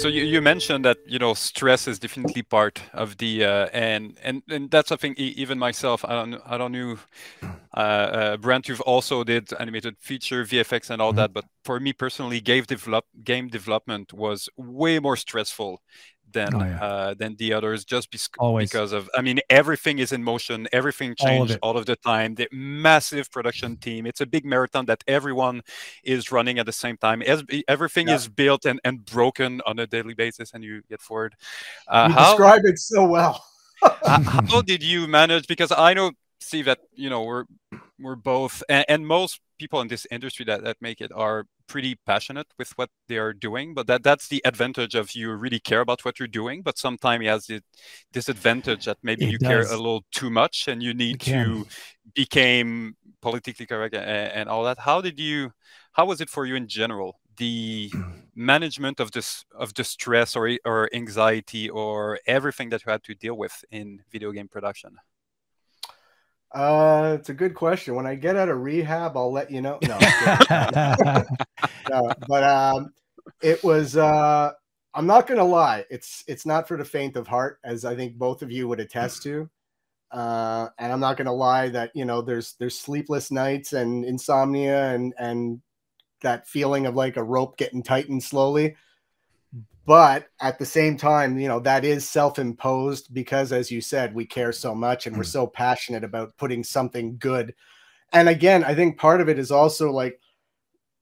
so you, you mentioned that you know stress is definitely part of the uh, and and and that's something even myself I don't I don't know uh, uh, Brent you've also did animated feature VFX and all mm-hmm. that but for me personally game develop game development was way more stressful than oh, yeah. uh, than the others just be- because of I mean everything is in motion, everything changes all, all, of the time. The massive production team. It's a big marathon that everyone is running at the same time. As, everything yeah. is built and, and broken on a daily basis, and you get forward. Uh, you how, describe it so well. how did you manage? Because I know see that you know we're we're both and, and, most people in this industry that, that make it are pretty passionate with what they are doing but that that's the advantage of you really care about what you're doing but sometimes it has the disadvantage that maybe it you does. care a little too much and you need to become politically correct and, and all that. How did you how was it for you in general the management of this of the stress or or anxiety or everything that you had to deal with in video game production uh, it's a good question. When I get out of rehab, I'll let you know. No, no but um, it was. Uh, I'm not gonna lie. It's it's not for the faint of heart, as I think both of you would attest to. Uh, and I'm not gonna lie that you know there's there's sleepless nights and insomnia and and that feeling of like a rope getting tightened slowly but at the same time you know that is self-imposed because as you said we care so much and we're mm. so passionate about putting something good. And again i think part of it is also like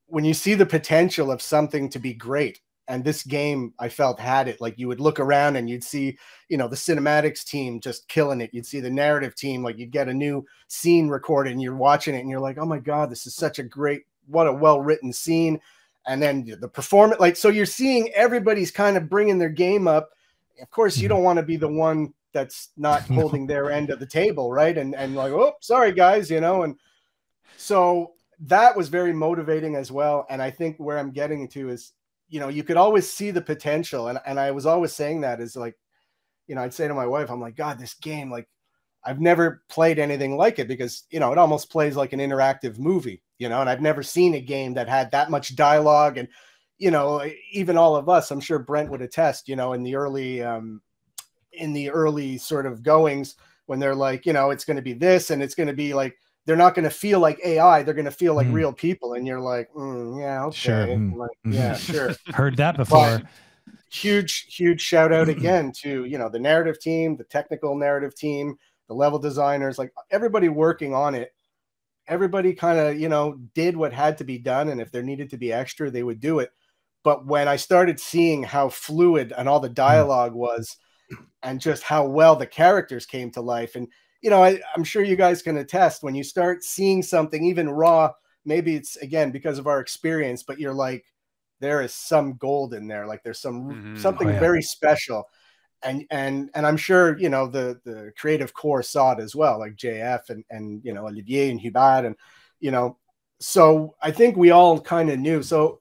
when you see the potential of something to be great and this game i felt had it like you would look around and you'd see you know the cinematics team just killing it. You'd see the narrative team like you'd get a new scene recorded and you're watching it and you're like oh my god this is such a great what a well written scene and then the performance like so you're seeing everybody's kind of bringing their game up. Of course you mm-hmm. don't want to be the one that's not holding their end of the table right? And and like oh sorry guys you know? And so that was very motivating as well. And i think where i'm getting to is you know you could always see the potential. And, and i was always saying that is like you know i'd say to my wife i'm like god this game like i've never played anything like it because you know it almost plays like an interactive movie you know, and I've never seen a game that had that much dialogue and you know, even all of us, I'm sure Brent would attest, you know, in the early um in the early sort of goings when they're like, you know, it's going to be this and it's going to be like they're not going to feel like AI. They're going to feel like mm. real people. And you're like, mm, yeah, okay. Sure. Mm. Like, yeah, sure. Heard that before. But huge, huge shout out again to, you know, the narrative team, the technical narrative team, the level designers, like everybody working on it everybody kind of you know did what had to be done and if there needed to be extra they would do it but when i started seeing how fluid and all the hmm. dialogue was and just how well the characters came to life and you know I, i'm sure you guys can attest when you start seeing something even raw maybe it's again because of our experience but you're like there is some gold in there like there's some mm-hmm. something oh, yeah. very special and and and I'm sure you know the the creative core saw it as well, like JF and and you know Olivier and Hubert and you know, so I think we all kind of knew. So